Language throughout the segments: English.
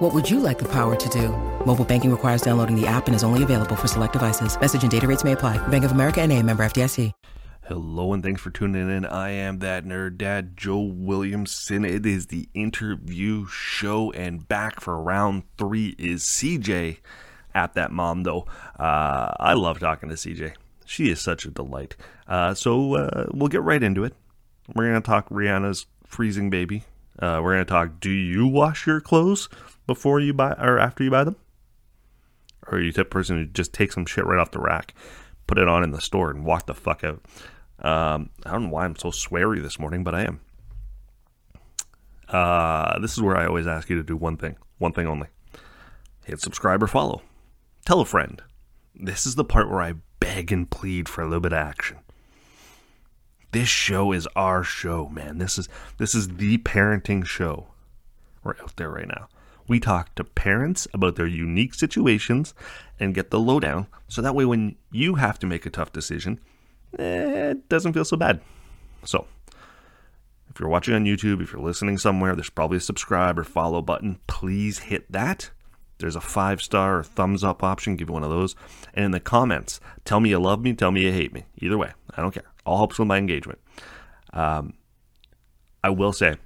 What would you like the power to do? Mobile banking requires downloading the app and is only available for select devices. Message and data rates may apply. Bank of America and a member FDIC. Hello and thanks for tuning in. I am that nerd dad, Joe Williamson. It is the interview show, and back for round three is CJ at that mom, though. Uh, I love talking to CJ. She is such a delight. Uh, so uh, we'll get right into it. We're going to talk Rihanna's freezing baby. Uh, we're going to talk do you wash your clothes before you buy or after you buy them? Or are you the person who just takes some shit right off the rack, put it on in the store, and walk the fuck out? Um, I don't know why I'm so sweary this morning, but I am. Uh, this is where I always ask you to do one thing, one thing only hit subscribe or follow. Tell a friend. This is the part where I beg and plead for a little bit of action. This show is our show, man. This is this is the parenting show. We're out there right now. We talk to parents about their unique situations and get the lowdown so that way when you have to make a tough decision, it doesn't feel so bad. So, if you're watching on YouTube, if you're listening somewhere, there's probably a subscribe or follow button. Please hit that. There's a five star or thumbs up option. Give one of those. And in the comments, tell me you love me, tell me you hate me. Either way, I don't care. All helps with my engagement. Um, I will say,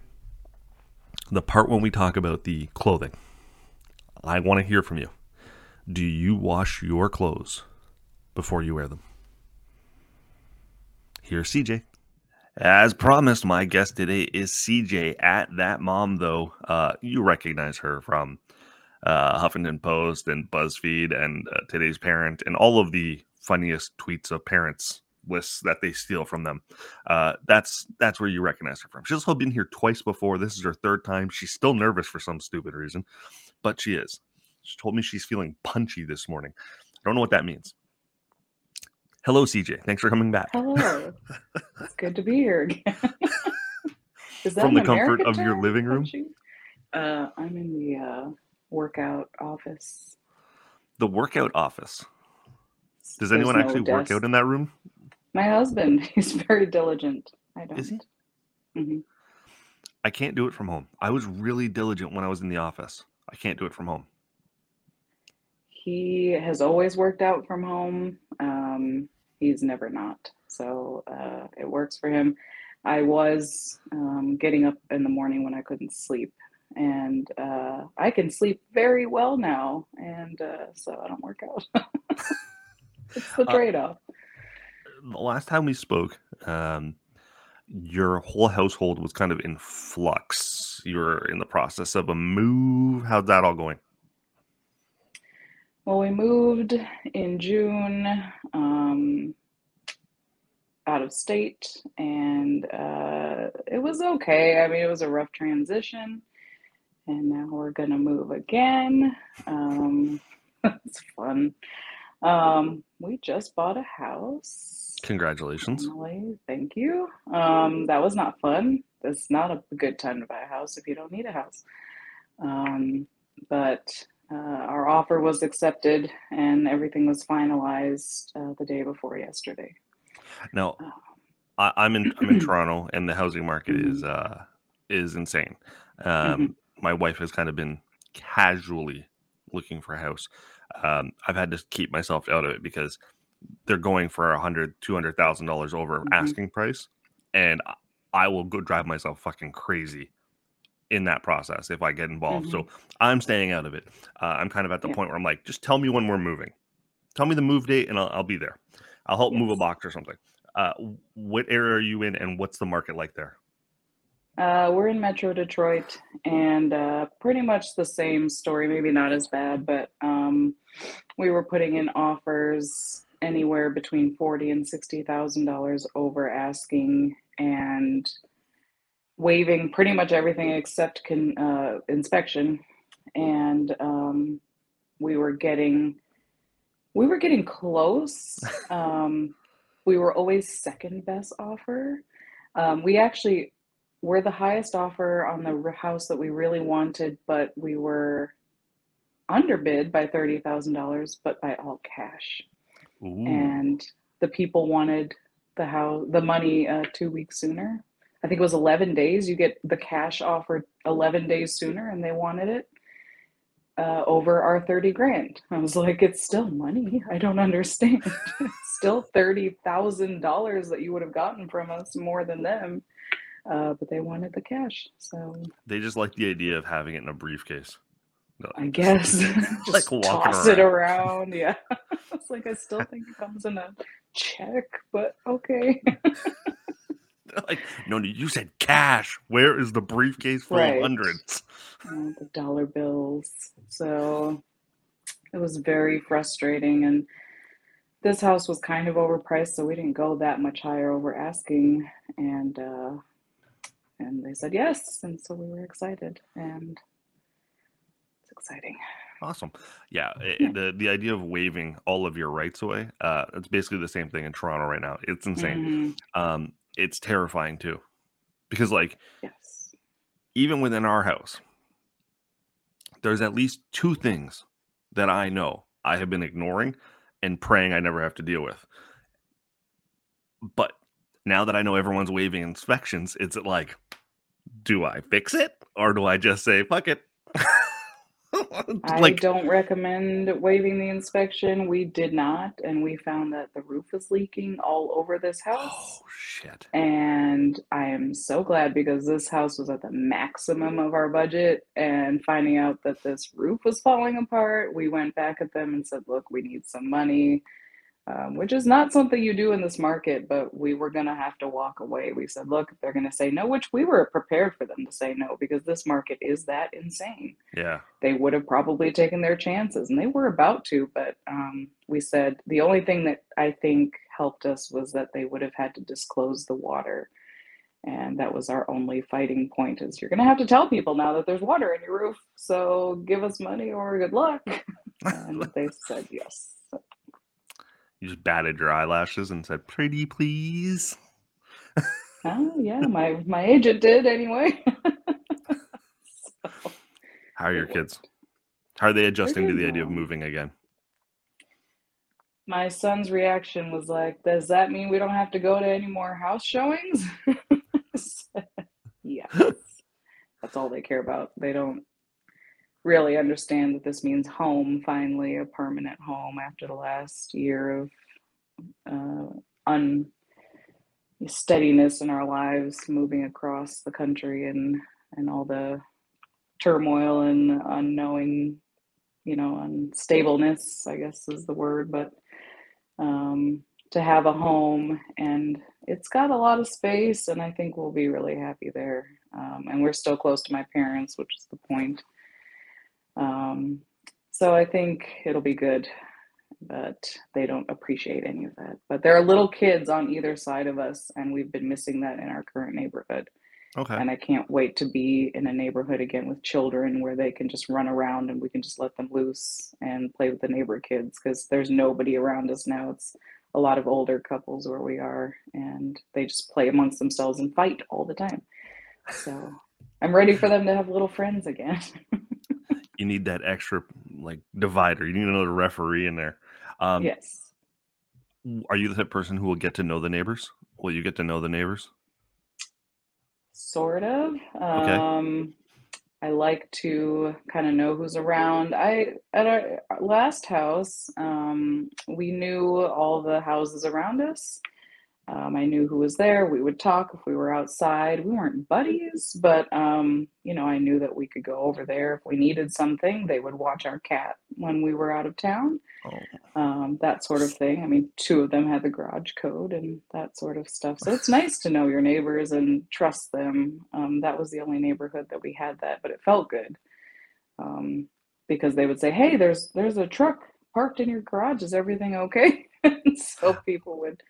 the part when we talk about the clothing, I want to hear from you. Do you wash your clothes before you wear them? Here's CJ. As promised, my guest today is CJ at that mom. Though uh, you recognize her from uh, Huffington Post and BuzzFeed and uh, Today's Parent and all of the funniest tweets of parents lists that they steal from them. Uh, that's that's where you recognize her from. She's also been here twice before. This is her third time. She's still nervous for some stupid reason, but she is. She told me she's feeling punchy this morning. I don't know what that means. Hello, CJ. Thanks for coming back. Hello. it's good to be here again. Is that From the comfort American of your living room? Uh, I'm in the uh, workout office. The workout office. Does There's anyone no actually work out in that room? My husband, he's very diligent. I don't. Is he? hmm I can't do it from home. I was really diligent when I was in the office. I can't do it from home. He has always worked out from home. Um, he's never not. So uh, it works for him. I was um, getting up in the morning when I couldn't sleep. And uh, I can sleep very well now. And uh, so I don't work out. it's the Uh, trade off. The last time we spoke, um, your whole household was kind of in flux. You were in the process of a move. How's that all going? Well, we moved in June um, out of state, and uh, it was okay. I mean, it was a rough transition, and now we're gonna move again. Um, it's fun. Um, we just bought a house. Congratulations. Thank you. Um, that was not fun. It's not a good time to buy a house if you don't need a house. Um, but uh, our offer was accepted and everything was finalized uh, the day before yesterday. Now, Uh, I, I'm in I'm in Toronto, and the housing market is uh, is insane. Um, My wife has kind of been casually looking for a house. Um, I've had to keep myself out of it because they're going for a hundred, two hundred thousand dollars over Mhm. asking price, and I- will go drive myself fucking crazy in that process if I get involved. So I'm staying out of it. Uh, I'm kind of at the Yeah. point where I'm like, just tell me when we're moving. Tell me the move date, and I'll, I'll be there. I'll help move a box or something. Uh, what area are you in, and what's the market like there? Uh, we're in Metro Detroit, and uh, pretty much the same story. Maybe not as bad, but um, we were putting in offers anywhere between forty and sixty thousand dollars over asking, and waiving pretty much everything except con, uh, inspection. And um, we were getting, we were getting close. Um, we were always second best offer. Um, we actually were the highest offer on the house that we really wanted, but we were underbid by thirty thousand dollars, but by all cash. Ooh. And the people wanted the house, the money uh, two weeks sooner. I think it was eleven days. You get the cash offered eleven days sooner, and they wanted it uh, over our 30 grand. I was like, it's still money. I don't understand. still $30,000 that you would have gotten from us more than them. Uh, but they wanted the cash. So they just like the idea of having it in a briefcase. I guess. Just like toss around. it around. Yeah. it's like, I still think it comes in a check, but okay. like, no, you said cash. Where is the briefcase full Right. of hundreds? the dollar bills. So it was very frustrating. And this house was kind of overpriced, so we didn't go that much higher over asking. And uh, and they said yes, and so we were excited, and exciting. Awesome. Yeah, the the idea of waiving all of your rights away. Uh, it's basically the same thing in Toronto right now. It's insane. Mhm. Um, it's terrifying too, because like Yes. even within our house, there's at least two things that I know I have been ignoring and praying I never have to deal with. But now that I know everyone's waiving inspections, it's like, do I fix it or do I just say fuck it? I don't recommend waiving the inspection. We did not, and we found that the roof is leaking all over this house. oh shit. And I am so glad because this house was at the maximum of our budget. And finding out that this roof was falling apart, we went back at them and said, Look, we need some money, um, which is not something you do in this market, but we were going to have to walk away. We said, Look, if they're going to say no, which we were prepared for them to say no because this market is that insane Yeah. they would have probably taken their chances and they were about to but um, we said the only thing that i think helped us was that they would have had to disclose the water and that was our only fighting point is you're going to have to tell people now that there's water in your roof so give us money or good luck and they said yes You just batted your eyelashes and said, "Pretty please." oh yeah my my agent did anyway So, How are your kids? How are they adjusting to the idea of moving again? my son's reaction was like, "Does that mean we don't have to go to any more house showings?" Yes. That's all they care about. They don't really understand that this means home, finally, a permanent home after the last year of uh, unsteadiness in our lives, moving across the country and and all the turmoil and unknowing, you know, unstableness, I guess is the word, but um, to have a home and it's got a lot of space and I think we'll be really happy there. Um, and we're still close to my parents, which is the point. Um, so I think it'll be good, but they don't appreciate any of that. But there are little kids on either side of us, and we've been missing that in our current neighborhood. Okay. And I can't wait to be in a neighborhood again with children where they can just run around and we can just let them loose and play with the neighbor kids because there's nobody around us now. It's a lot of older couples where we are, and they just play amongst themselves and fight all the time. So I'm ready for them to have little friends again. You need that extra like divider. You need another referee in there. Um, yes. Are you the type of person who will get to know the neighbors? Will you get to know the neighbors? Sort of. Um, I like to kind of know who's around. I at our last house, um, we knew all the houses around us. Um, I knew who was there. We would talk if we were outside. We weren't buddies, but um, you know, I knew that we could go over there if we needed something. They would watch our cat when we were out of town Oh, um, that sort of thing. I mean, two of them had the garage code and that sort of stuff. So it's nice to know your neighbors and trust them. Um, that was the only neighborhood that we had that, but it felt good um, because they would say, "Hey, there's there's a truck parked in your garage. Is everything okay?" so people would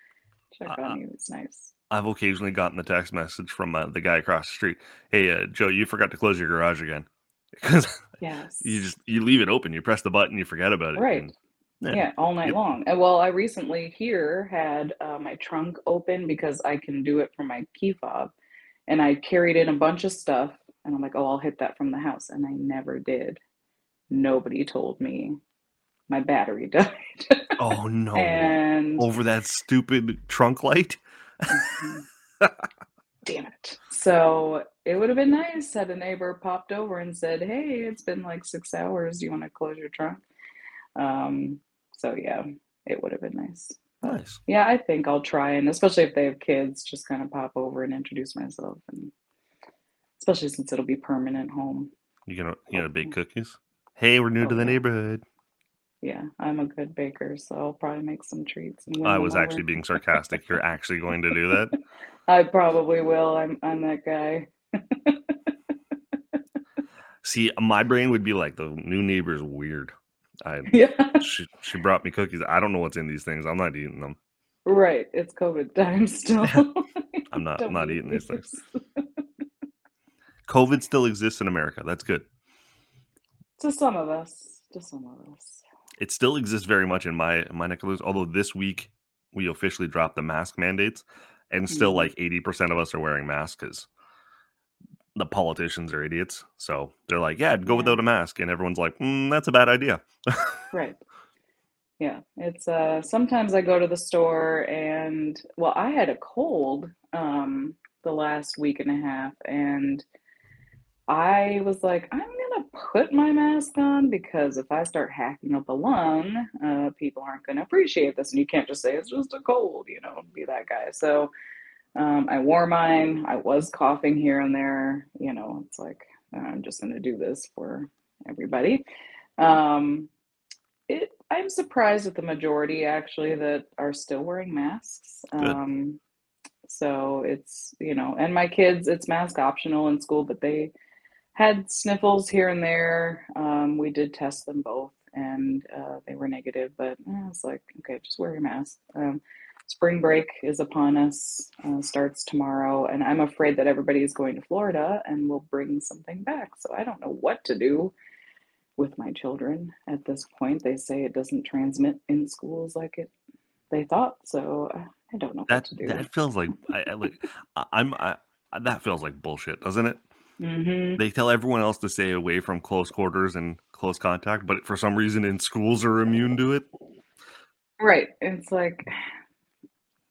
check Uh, on you. It's nice. I've occasionally gotten the text message from uh, the guy across the street. Hey, uh, Joe, you forgot to close your garage again because Yes. you just you leave it open. You press the button, you forget about it. Right. and Yeah, Yeah. all night long. And well, I recently here had uh, my trunk open because I can do it from my key fob, and I carried in a bunch of stuff, and I'm like, oh, I'll hit that from the house, and I never did. Nobody told me my battery died, Oh no. and Over that stupid trunk light? Mhm. damn it. So it would have been nice had a neighbor popped over and said, "Hey, it's been like six hours. Do you want to close your trunk?" Um, so yeah, it would have been nice. Nice. yeah, I think I'll try and especially if they have kids, just kind of pop over and introduce myself and especially since it'll be permanent home. You gonna you gonna bake cookies? Hey, we're new to the neighborhood. Yeah, I'm a good baker, so I'll probably make some treats and I was actually over. being sarcastic. You're actually going to do that? I probably will. I'm I'm that guy. See, my brain would be like the new neighbor's weird. I Yeah. she, she brought me cookies. I don't know what's in these things. I'm not eating them. Right. It's COVID time still. I'm not I'm Don't eating these things. COVID still exists in America. That's good. To some of us. To some of us. It still exists very much in my my neck of the woods. Although this week we officially dropped the mask mandates, and still Mhm. like 80% of us are wearing masks because the politicians are idiots. So they're like, "Yeah, go Yeah. without a mask," and everyone's like, mm, "That's a bad idea." Right. Yeah. It's uh sometimes I go to the store and well, I had a cold um the last week and a half and I was like, I'm gonna put my mask on because if I start hacking up a lung, uh, people aren't gonna appreciate this. And you can't just say it's just a cold, you know, be that guy. So um, I wore mine. I was coughing here and there. You know, it's like I'm just gonna do this for everybody. Um, it, I'm surprised at the majority actually that are still wearing masks. Um, so it's, you know, and my kids, it's mask optional in school, but they had sniffles here and there. Um, we did test them both and uh, they were negative, but I was like, okay, just wear your mask. Um, spring break is upon us, uh, starts tomorrow, and I'm afraid that everybody is going to Florida and will bring something back. So I don't know what to do with my children at this point. They say it doesn't transmit in schools like it they thought. So uh, I don't know what That to do. that feels like I, I like I'm I, that feels like bullshit, doesn't it? Hmm They tell everyone else to stay away from close quarters and close contact, but for some reason in schools are immune to it. Right. It's like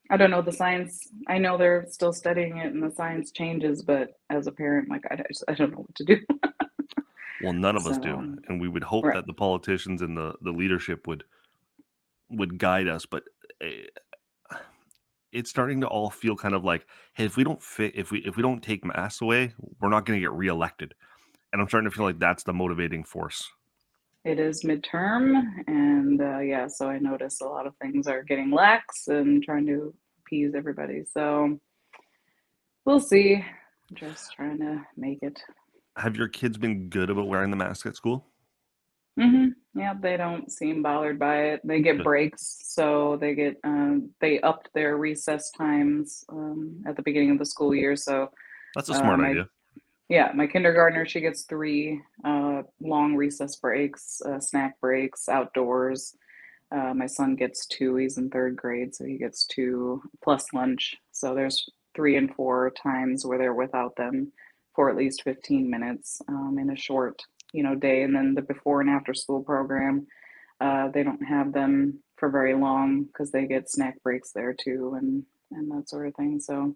I don't know the science. I know they're still studying it, and the science changes. But as a parent, like I, just, I don't know what to do. Well, none of us do, and we would hope right. that the politicians and the the leadership would would guide us. But eh, it's starting to all feel kind of like, hey, if we don't fit, if we if we don't take masks away, we're not going to get reelected. And I'm starting to feel like that's the motivating force. It is midterm, and uh, yeah, so I notice a lot of things are getting lax and trying to appease everybody. So we'll see. Just trying to make it. Have your kids been good about wearing the mask at school? Hmm Yeah, they don't seem bothered by it. They get breaks, so they get um, they upped their recess times um, at the beginning of the school year. So That's a smart Um, I- idea. yeah, my kindergartner she gets three uh, long recess breaks, uh, snack breaks, outdoors. Uh, my son gets two. He's in third grade, so he gets two plus lunch. So there's three and four times where they're without them for at least 15 minutes um, in a short, you know, day. And then the before and after school program, uh, they don't have them for very long because they get snack breaks there too, and and that sort of thing. So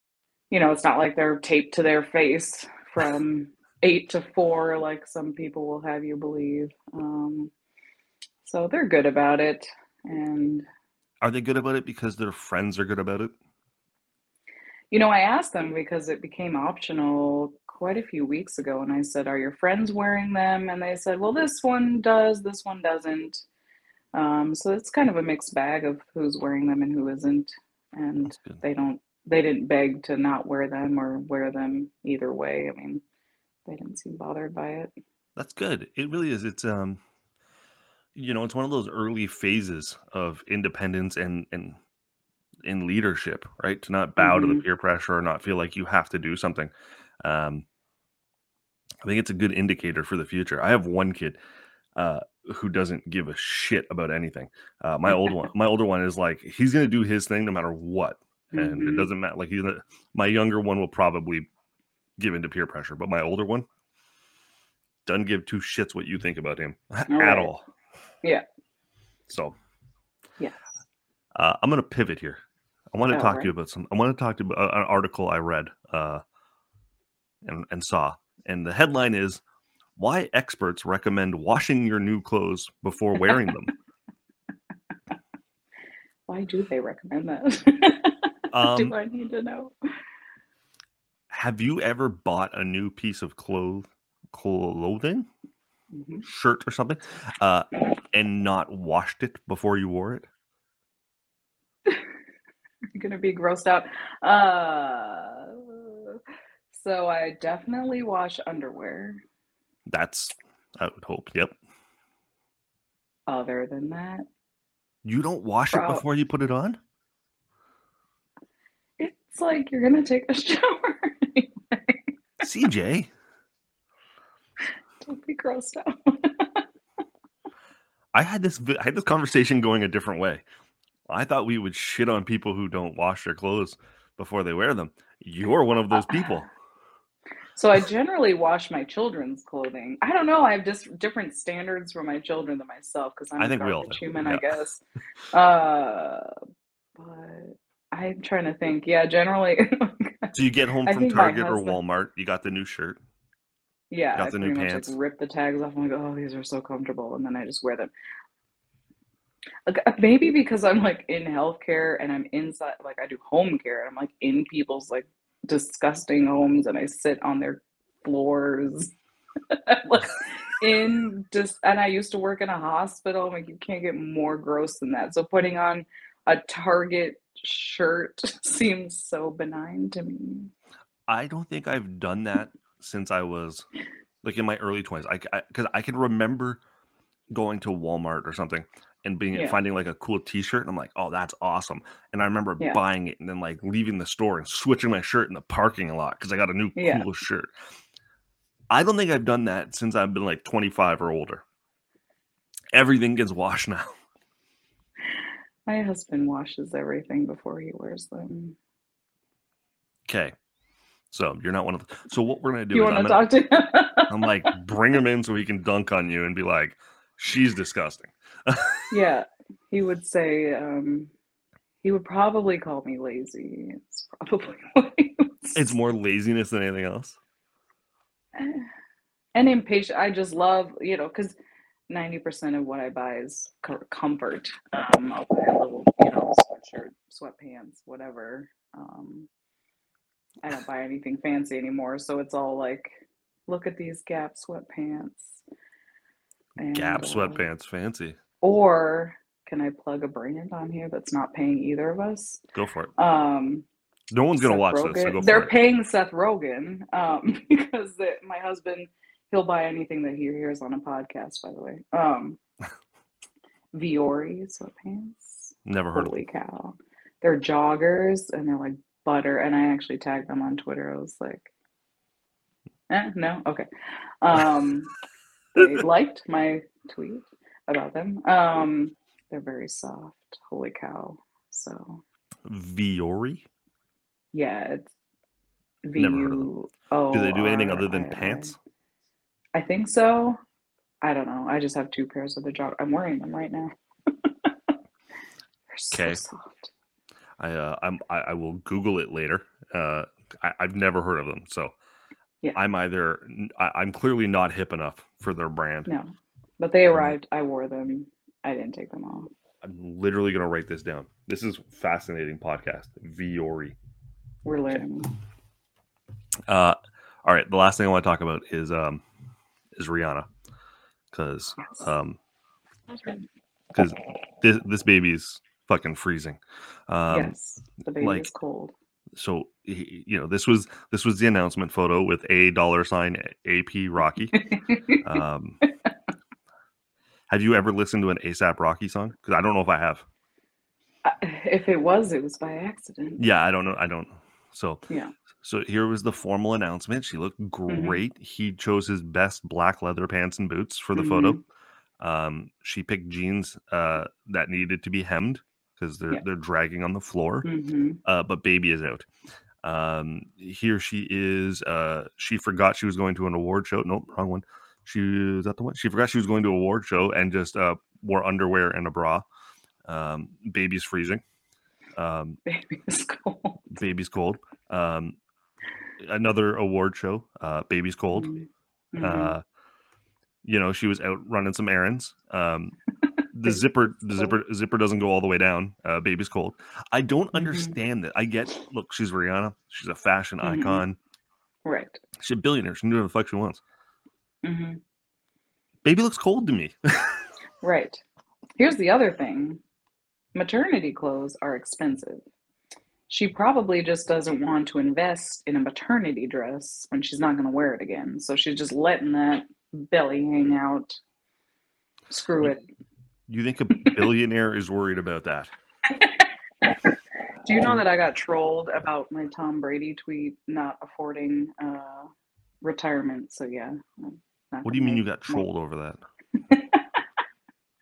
You know, it's not like they're taped to their face from eight to four, like some people will have you believe. Um, so they're good about it. And, Are they good about it because their friends are good about it? you know, I asked them because it became optional quite a few weeks ago. And I said, Are your friends wearing them? And they said, Well, this one does, this one doesn't. Um, so it's kind of a mixed bag of who's wearing them and who isn't, and they don't they didn't beg to not wear them or wear them either way. I mean, they didn't seem bothered by it. That's good. It really is. It's um, you know, it's one of those early phases of independence and and in leadership, right? To not bow to the Mhm. peer pressure or not feel like you have to do something. Um, I think it's a good indicator for the future. I have one kid uh, who doesn't give a shit about anything. Uh, my old one, my older one is like he's gonna do his thing no matter what, and it Mhm. doesn't matter. Like he's gonna, my younger one will probably give into peer pressure, but my older one doesn't give two shits what you think about him at Alright. all. Yeah. So Yes. uh, I'm gonna pivot here. I want to Oh, talk to you about some. I want to talk to you about an article I read uh, and and saw, and the headline is "Why Experts Recommend Washing Your New Clothes Before Wearing Them." Why do they recommend that? Um, do I need to know? Have you ever bought a new piece of clothes, clothing, Mhm. shirt, or something, uh, and not washed it before you wore it? I'm gonna be grossed out. Uh, so I definitely wash underwear. That's, I would hope. Yep. Other than that, You don't wash it before you put it on. It's like you're gonna take a shower. anyway. CJ, Don't be grossed out. I had this I had this conversation going a different way. I thought we would shit on people who don't wash their clothes before they wear them. You're one of those people. So I generally wash my children's clothing. I don't know. I have just different standards for my children than myself because I'm I a think garbage human, yeah. I guess. Uh, but I'm trying to think. Yeah, generally, So you get home I from think my Target or husband- Walmart, you got the new shirt. yeah, Got I the new pretty much pants? like rip the tags off. I'm like, oh, these are so comfortable, and then I just wear them. Like, uh, maybe because I'm like in healthcare and I'm inside, like I do home care. and I'm like in people's like disgusting homes, and I sit on their floors. like in just, and I used to work in a hospital. I'm like, you can't get more gross than that. So putting on a Target shirt seems so benign to me. I don't think I've done that since I was like in my early 20s. I because I, can remember going to Walmart or something and being Yeah. finding like a cool t-shirt and I'm like, "Oh, that's awesome." And I remember Yeah. buying it and then like leaving the store and switching my shirt in the parking lot cuz I got a new Yeah. cool shirt. I don't think I've done that since I've been like 25 or older. Everything gets washed now. My husband washes everything before he wears them. Okay. So, you're not one of the, So what we're going to do You want to gonna, talk to him? I'm like bring him in so he can dunk on you and be like, "She's disgusting." yeah, he would say, um, he would probably call me lazy. It's probably what he would It's more laziness than anything else. and impatient. I just love, you know, because 90% of what I buy is co- comfort. Um, I'll buy a little, you know, sweatshirt, sweatpants, whatever. Um, I don't buy anything fancy anymore. So it's all like, look at these Gap sweatpants. And, Gap uh, sweatpants, fancy. Or can I plug a brand on here that's not paying either of us? Go for it. Um, No one's gonna Seth watch this, so go They're it. paying Seth Rogen um, because the, my husband he'll buy anything that he hears on a podcast. By the way, um, Vuori sweatpants. Never heard of Holy cow! They're joggers and they're like butter. And I actually tagged them on Twitter. I was like, eh, no, okay. Um, they liked my tweet about them. Um, they're very soft. Holy cow! So Vuori. yeah, it's V Never heard of them. Do they do anything other than pants? I think so. I don't know. I just have two pairs of the jog. I'm wearing them right now. They're so. I uh, I'm I, I will Google it later. Uh, I, I've never heard of them, so Yeah. I'm either I, I'm clearly not hip enough for their brand. No, but they arrived. I wore them. I didn't take them off. I'm literally gonna write this down. This is fascinating podcast. Vuori. We're learning. Uh, all right. The last thing I want to talk about is um is Rihanna, because um because this this baby is fucking freezing. Um, yes, the baby like- is cold. So he- you know this was this was the announcement photo with a dollar sign AP Rocky. Um, have you ever listened to an ASAP Rocky song? Because I don't know if I have. Uh, if it was, it was by accident. Yeah, I don't know. I don't. So Yeah. So here was the formal announcement. She looked great. He chose his best black leather pants and boots for the photo. Um, she picked jeans uh, that needed to be hemmed because they're Yeah. they're dragging on the floor. hmm Uh, but baby is out. Um, here she is. Uh, she forgot she was going to an award show. Nope, wrong one. She was that the one. She forgot she was going to a award show and just uh, wore underwear and a bra. Um, baby's freezing. Um, Baby is cold. baby's cold. Um, another award show. Uh, baby's cold. Mhm. Uh, you know, she was out running some errands. Um, the zipper, the zipper, zipper doesn't go all the way down. Uh, baby's cold. I don't Mhm. understand that. I get. Look, she's Rihanna. She's a fashion Mhm. icon. right. She's a billionaire. She can do whatever the fuck she wants. hmm Baby looks cold to me. Right. Here's the other thing maternity clothes are expensive. She probably just doesn't want to invest in a maternity dress when she's not going to wear it again. So she's just letting that belly hang out. Screw it. you think a billionaire is worried about that? Do you know that I got trolled about my Tom Brady tweet not affording uh, retirement? So, yeah. What do you mean you got trolled over that?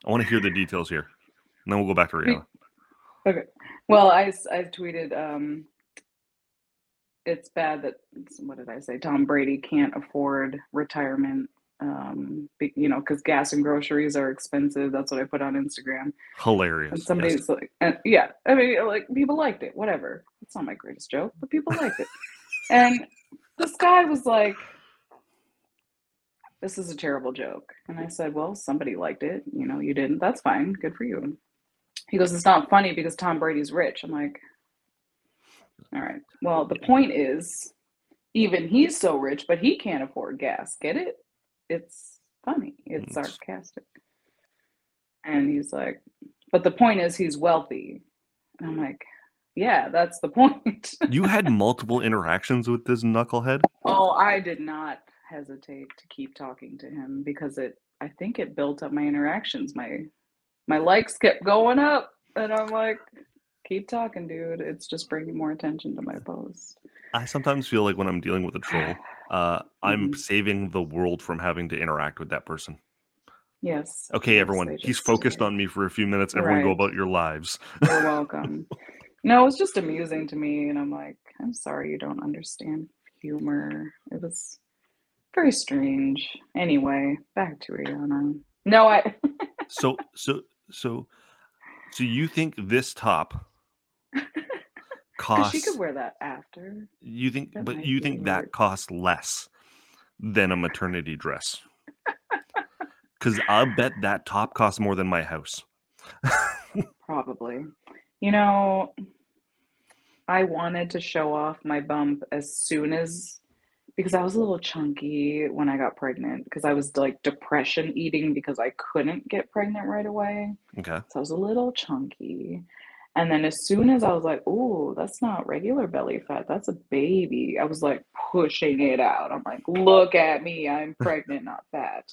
I want to hear the details here, and then we'll go back to Rihanna. Okay. Well, I, I tweeted, um, it's bad that, what did I say? Tom Brady can't afford retirement, um, be, you know, because gas and groceries are expensive. That's what I put on Instagram. Hilarious. And yes. somebody's like, and yeah, I mean, like people liked it, whatever. It's not my greatest joke, but people liked it. And this guy was like, this is a terrible joke. And I said, well, somebody liked it. You know, you didn't. That's fine. Good for you. He goes, it's not funny because Tom Brady's rich. I'm like, all right. Well, the point is, even he's so rich, but he can't afford gas. Get it? It's funny. It's sarcastic. And he's like, but the point is he's wealthy. And I'm like, yeah, that's the point. you had multiple interactions with this knucklehead. oh, I did not hesitate to keep talking to him because it I think it built up my interactions. My my likes kept going up and I'm like, keep talking, dude. It's just bringing more attention to my post. I sometimes feel like when I'm dealing with a troll, uh, I'm Mhm. saving the world from having to interact with that person. Yes. Okay, everyone, he's focused on me for a few minutes. Everyone go about your lives. You're welcome. no, it was just amusing to me, and I'm like, I'm sorry you don't understand humor. It was very strange. Anyway, back to Rihanna. No, I So, so, so, so you think this top costs? she could wear that after. you think, that but you think that costs less than a maternity dress? Because I bet that top costs more than my house. Probably. You know, I wanted to show off my bump as soon as because I was a little chunky when I got pregnant because I was like depression eating because I couldn't get pregnant right away. Okay. So I was a little chunky. And then as soon as I was like, oh, that's not regular belly fat, that's a baby. I was like pushing it out. I'm like, look at me, I'm pregnant, not fat.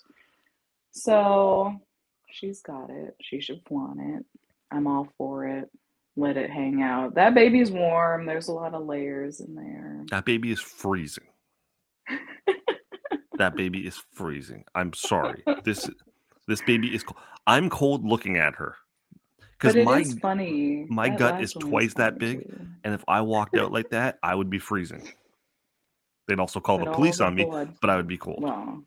So she's got it. She should flaunt it. I'm all for it. Let it hang out. That baby's warm. There's a lot of layers in there. That baby is freezing. That baby is freezing. I'm sorry. This this baby is cold. I'm cold looking at her. Because my is funny. my That gut is twice that big, too. and if I walked out like that, I would be freezing. They'd also call But the police on me, blood- but I would be cold. Well,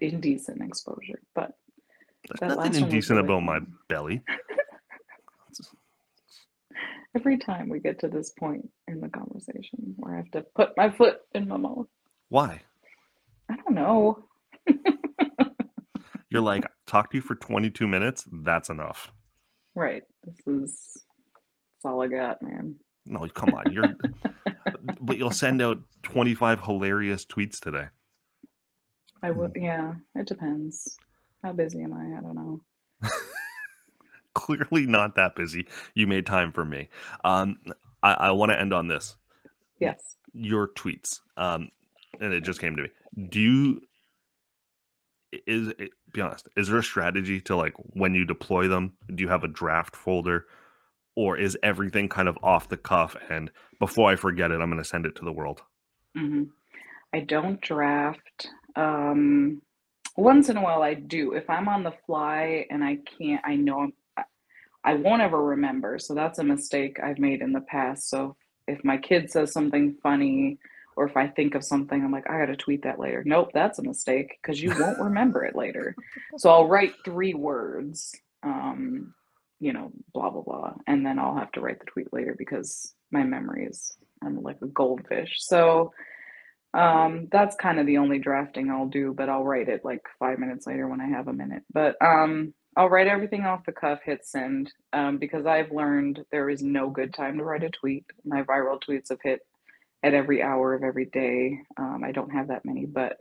indecent exposure, but There's that nothing indecent about my belly. every time we get to this point in the conversation where I have to put my foot in my mouth, Why? I don't know. You're like, talk to you for 22 minutes. That's enough. Right. This is that's all I got, man. No, come on. You're, but you'll send out 25 hilarious tweets today. I would, yeah. It depends. How busy am I? I don't know. clearly not that busy. You made time for me. Um, I, I want to end on this. Yes. Your tweets. Um, and it just came to me. Do you is be honest? Is there a strategy to like when you deploy them? Do you have a draft folder, or is everything kind of off the cuff? And before I forget it, I'm going to send it to the world. hmm I don't draft. Um, once in a while, I do. If I'm on the fly and I can't, I know I I won't ever remember. So that's a mistake I've made in the past. So if my kid says something funny, or if I think of something, I'm like, I got to tweet that later. Nope, that's a mistake because you won't remember it later. So I'll write three words, um, you know, blah, blah, blah. And then I'll have to write the tweet later because my memory is, I'm like a goldfish. So, um, that's kind of the only drafting I'll do, but I'll write it like five minutes later when I have a minute. But um, I'll write everything off the cuff, hit send, um, because I've learned there is no good time to write a tweet. My viral tweets have hit at every hour of every day. Um, I don't have that many, but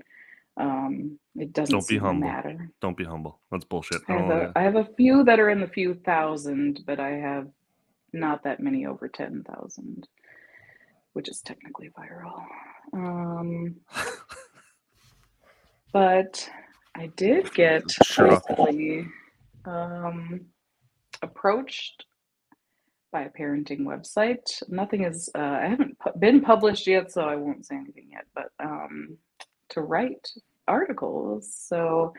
um, it doesn't Don't be humble. matter. Don't be humble. That's bullshit. I have, don't a, wanna- I have a few that are in the few thousand, but I have not that many over 10,000, which is technically viral. Um, but I did get recently um, approached by a parenting website. Nothing is, uh, I haven't pu- been published yet, so I won't say anything yet, but um, to write articles. So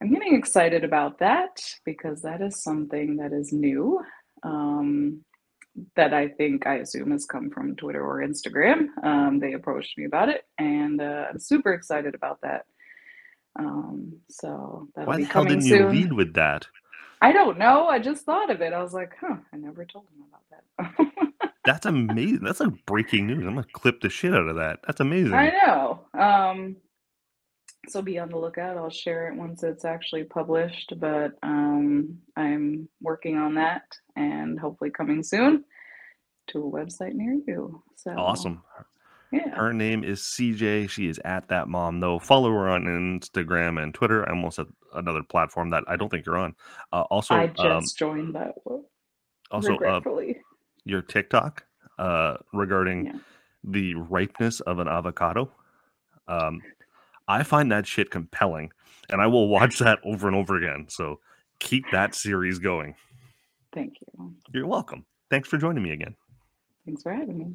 I'm getting excited about that because that is something that is new. Um, that I think I assume has come from Twitter or Instagram. Um, they approached me about it, and uh, I'm super excited about that. Um, so that'll Why be the hell didn't you lead with that? I don't know. I just thought of it. I was like, huh, I never told him about that. That's amazing. That's like breaking news. I'm gonna clip the shit out of that. That's amazing. I know. Um, so be on the lookout. I'll share it once it's actually published, but um, I'm working on that and hopefully coming soon to a website near you. So Awesome. Yeah. Her name is CJ. She is at that mom though. Follow her on Instagram and Twitter. I'm almost at another platform that I don't think you're on. Uh, also, I just um, joined that one, also uh, your TikTok uh, regarding Yeah. the ripeness of an avocado. Um, I find that shit compelling, and I will watch that over and over again. So keep that series going. Thank you. You're welcome. Thanks for joining me again. Thanks for having me.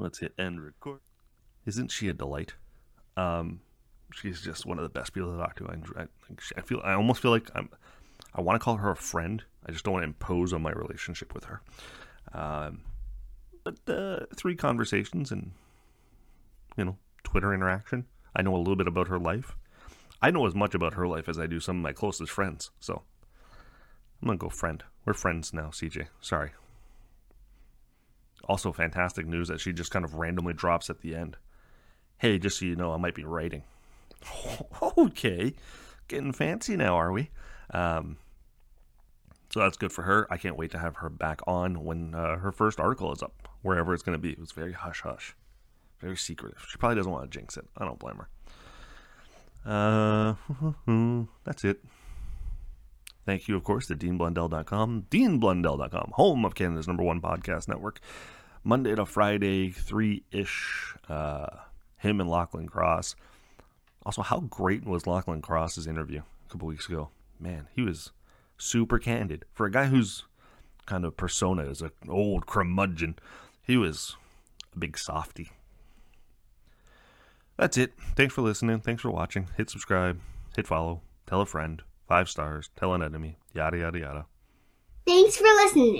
Let's hit end record. Isn't she a delight? Um, she's just one of the best people to talk to. I, I, I feel, I almost feel like I'm. I want to call her a friend. I just don't want to impose on my relationship with her. Um, but uh, three conversations and you know Twitter interaction. I know a little bit about her life. I know as much about her life as I do some of my closest friends. So I'm gonna go friend. We're friends now, CJ. Sorry. Also, fantastic news that she just kind of randomly drops at the end. Hey, just so you know, I might be writing. okay, getting fancy now, are we? Um, so that's good for her. I can't wait to have her back on when uh, her first article is up, wherever it's going to be. It was very hush hush, very secretive. She probably doesn't want to jinx it. I don't blame her. Uh, that's it. Thank you, of course, to DeanBlundell.com, DeanBlundell.com, home of Canada's number one podcast network. Monday to Friday, 3 ish. Uh, him and Lachlan Cross. Also, how great was Lachlan Cross's interview a couple weeks ago? Man, he was super candid. For a guy whose kind of persona is an old curmudgeon, he was a big softy. That's it. Thanks for listening. Thanks for watching. Hit subscribe, hit follow, tell a friend, five stars, tell an enemy, yada, yada, yada. Thanks for listening.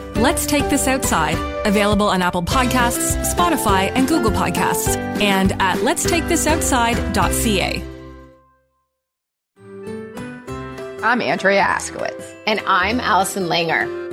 Let's Take This Outside, available on Apple Podcasts, Spotify, and Google Podcasts, and at letstakethisoutside.ca. I'm Andrea Askowitz. And I'm Allison Langer.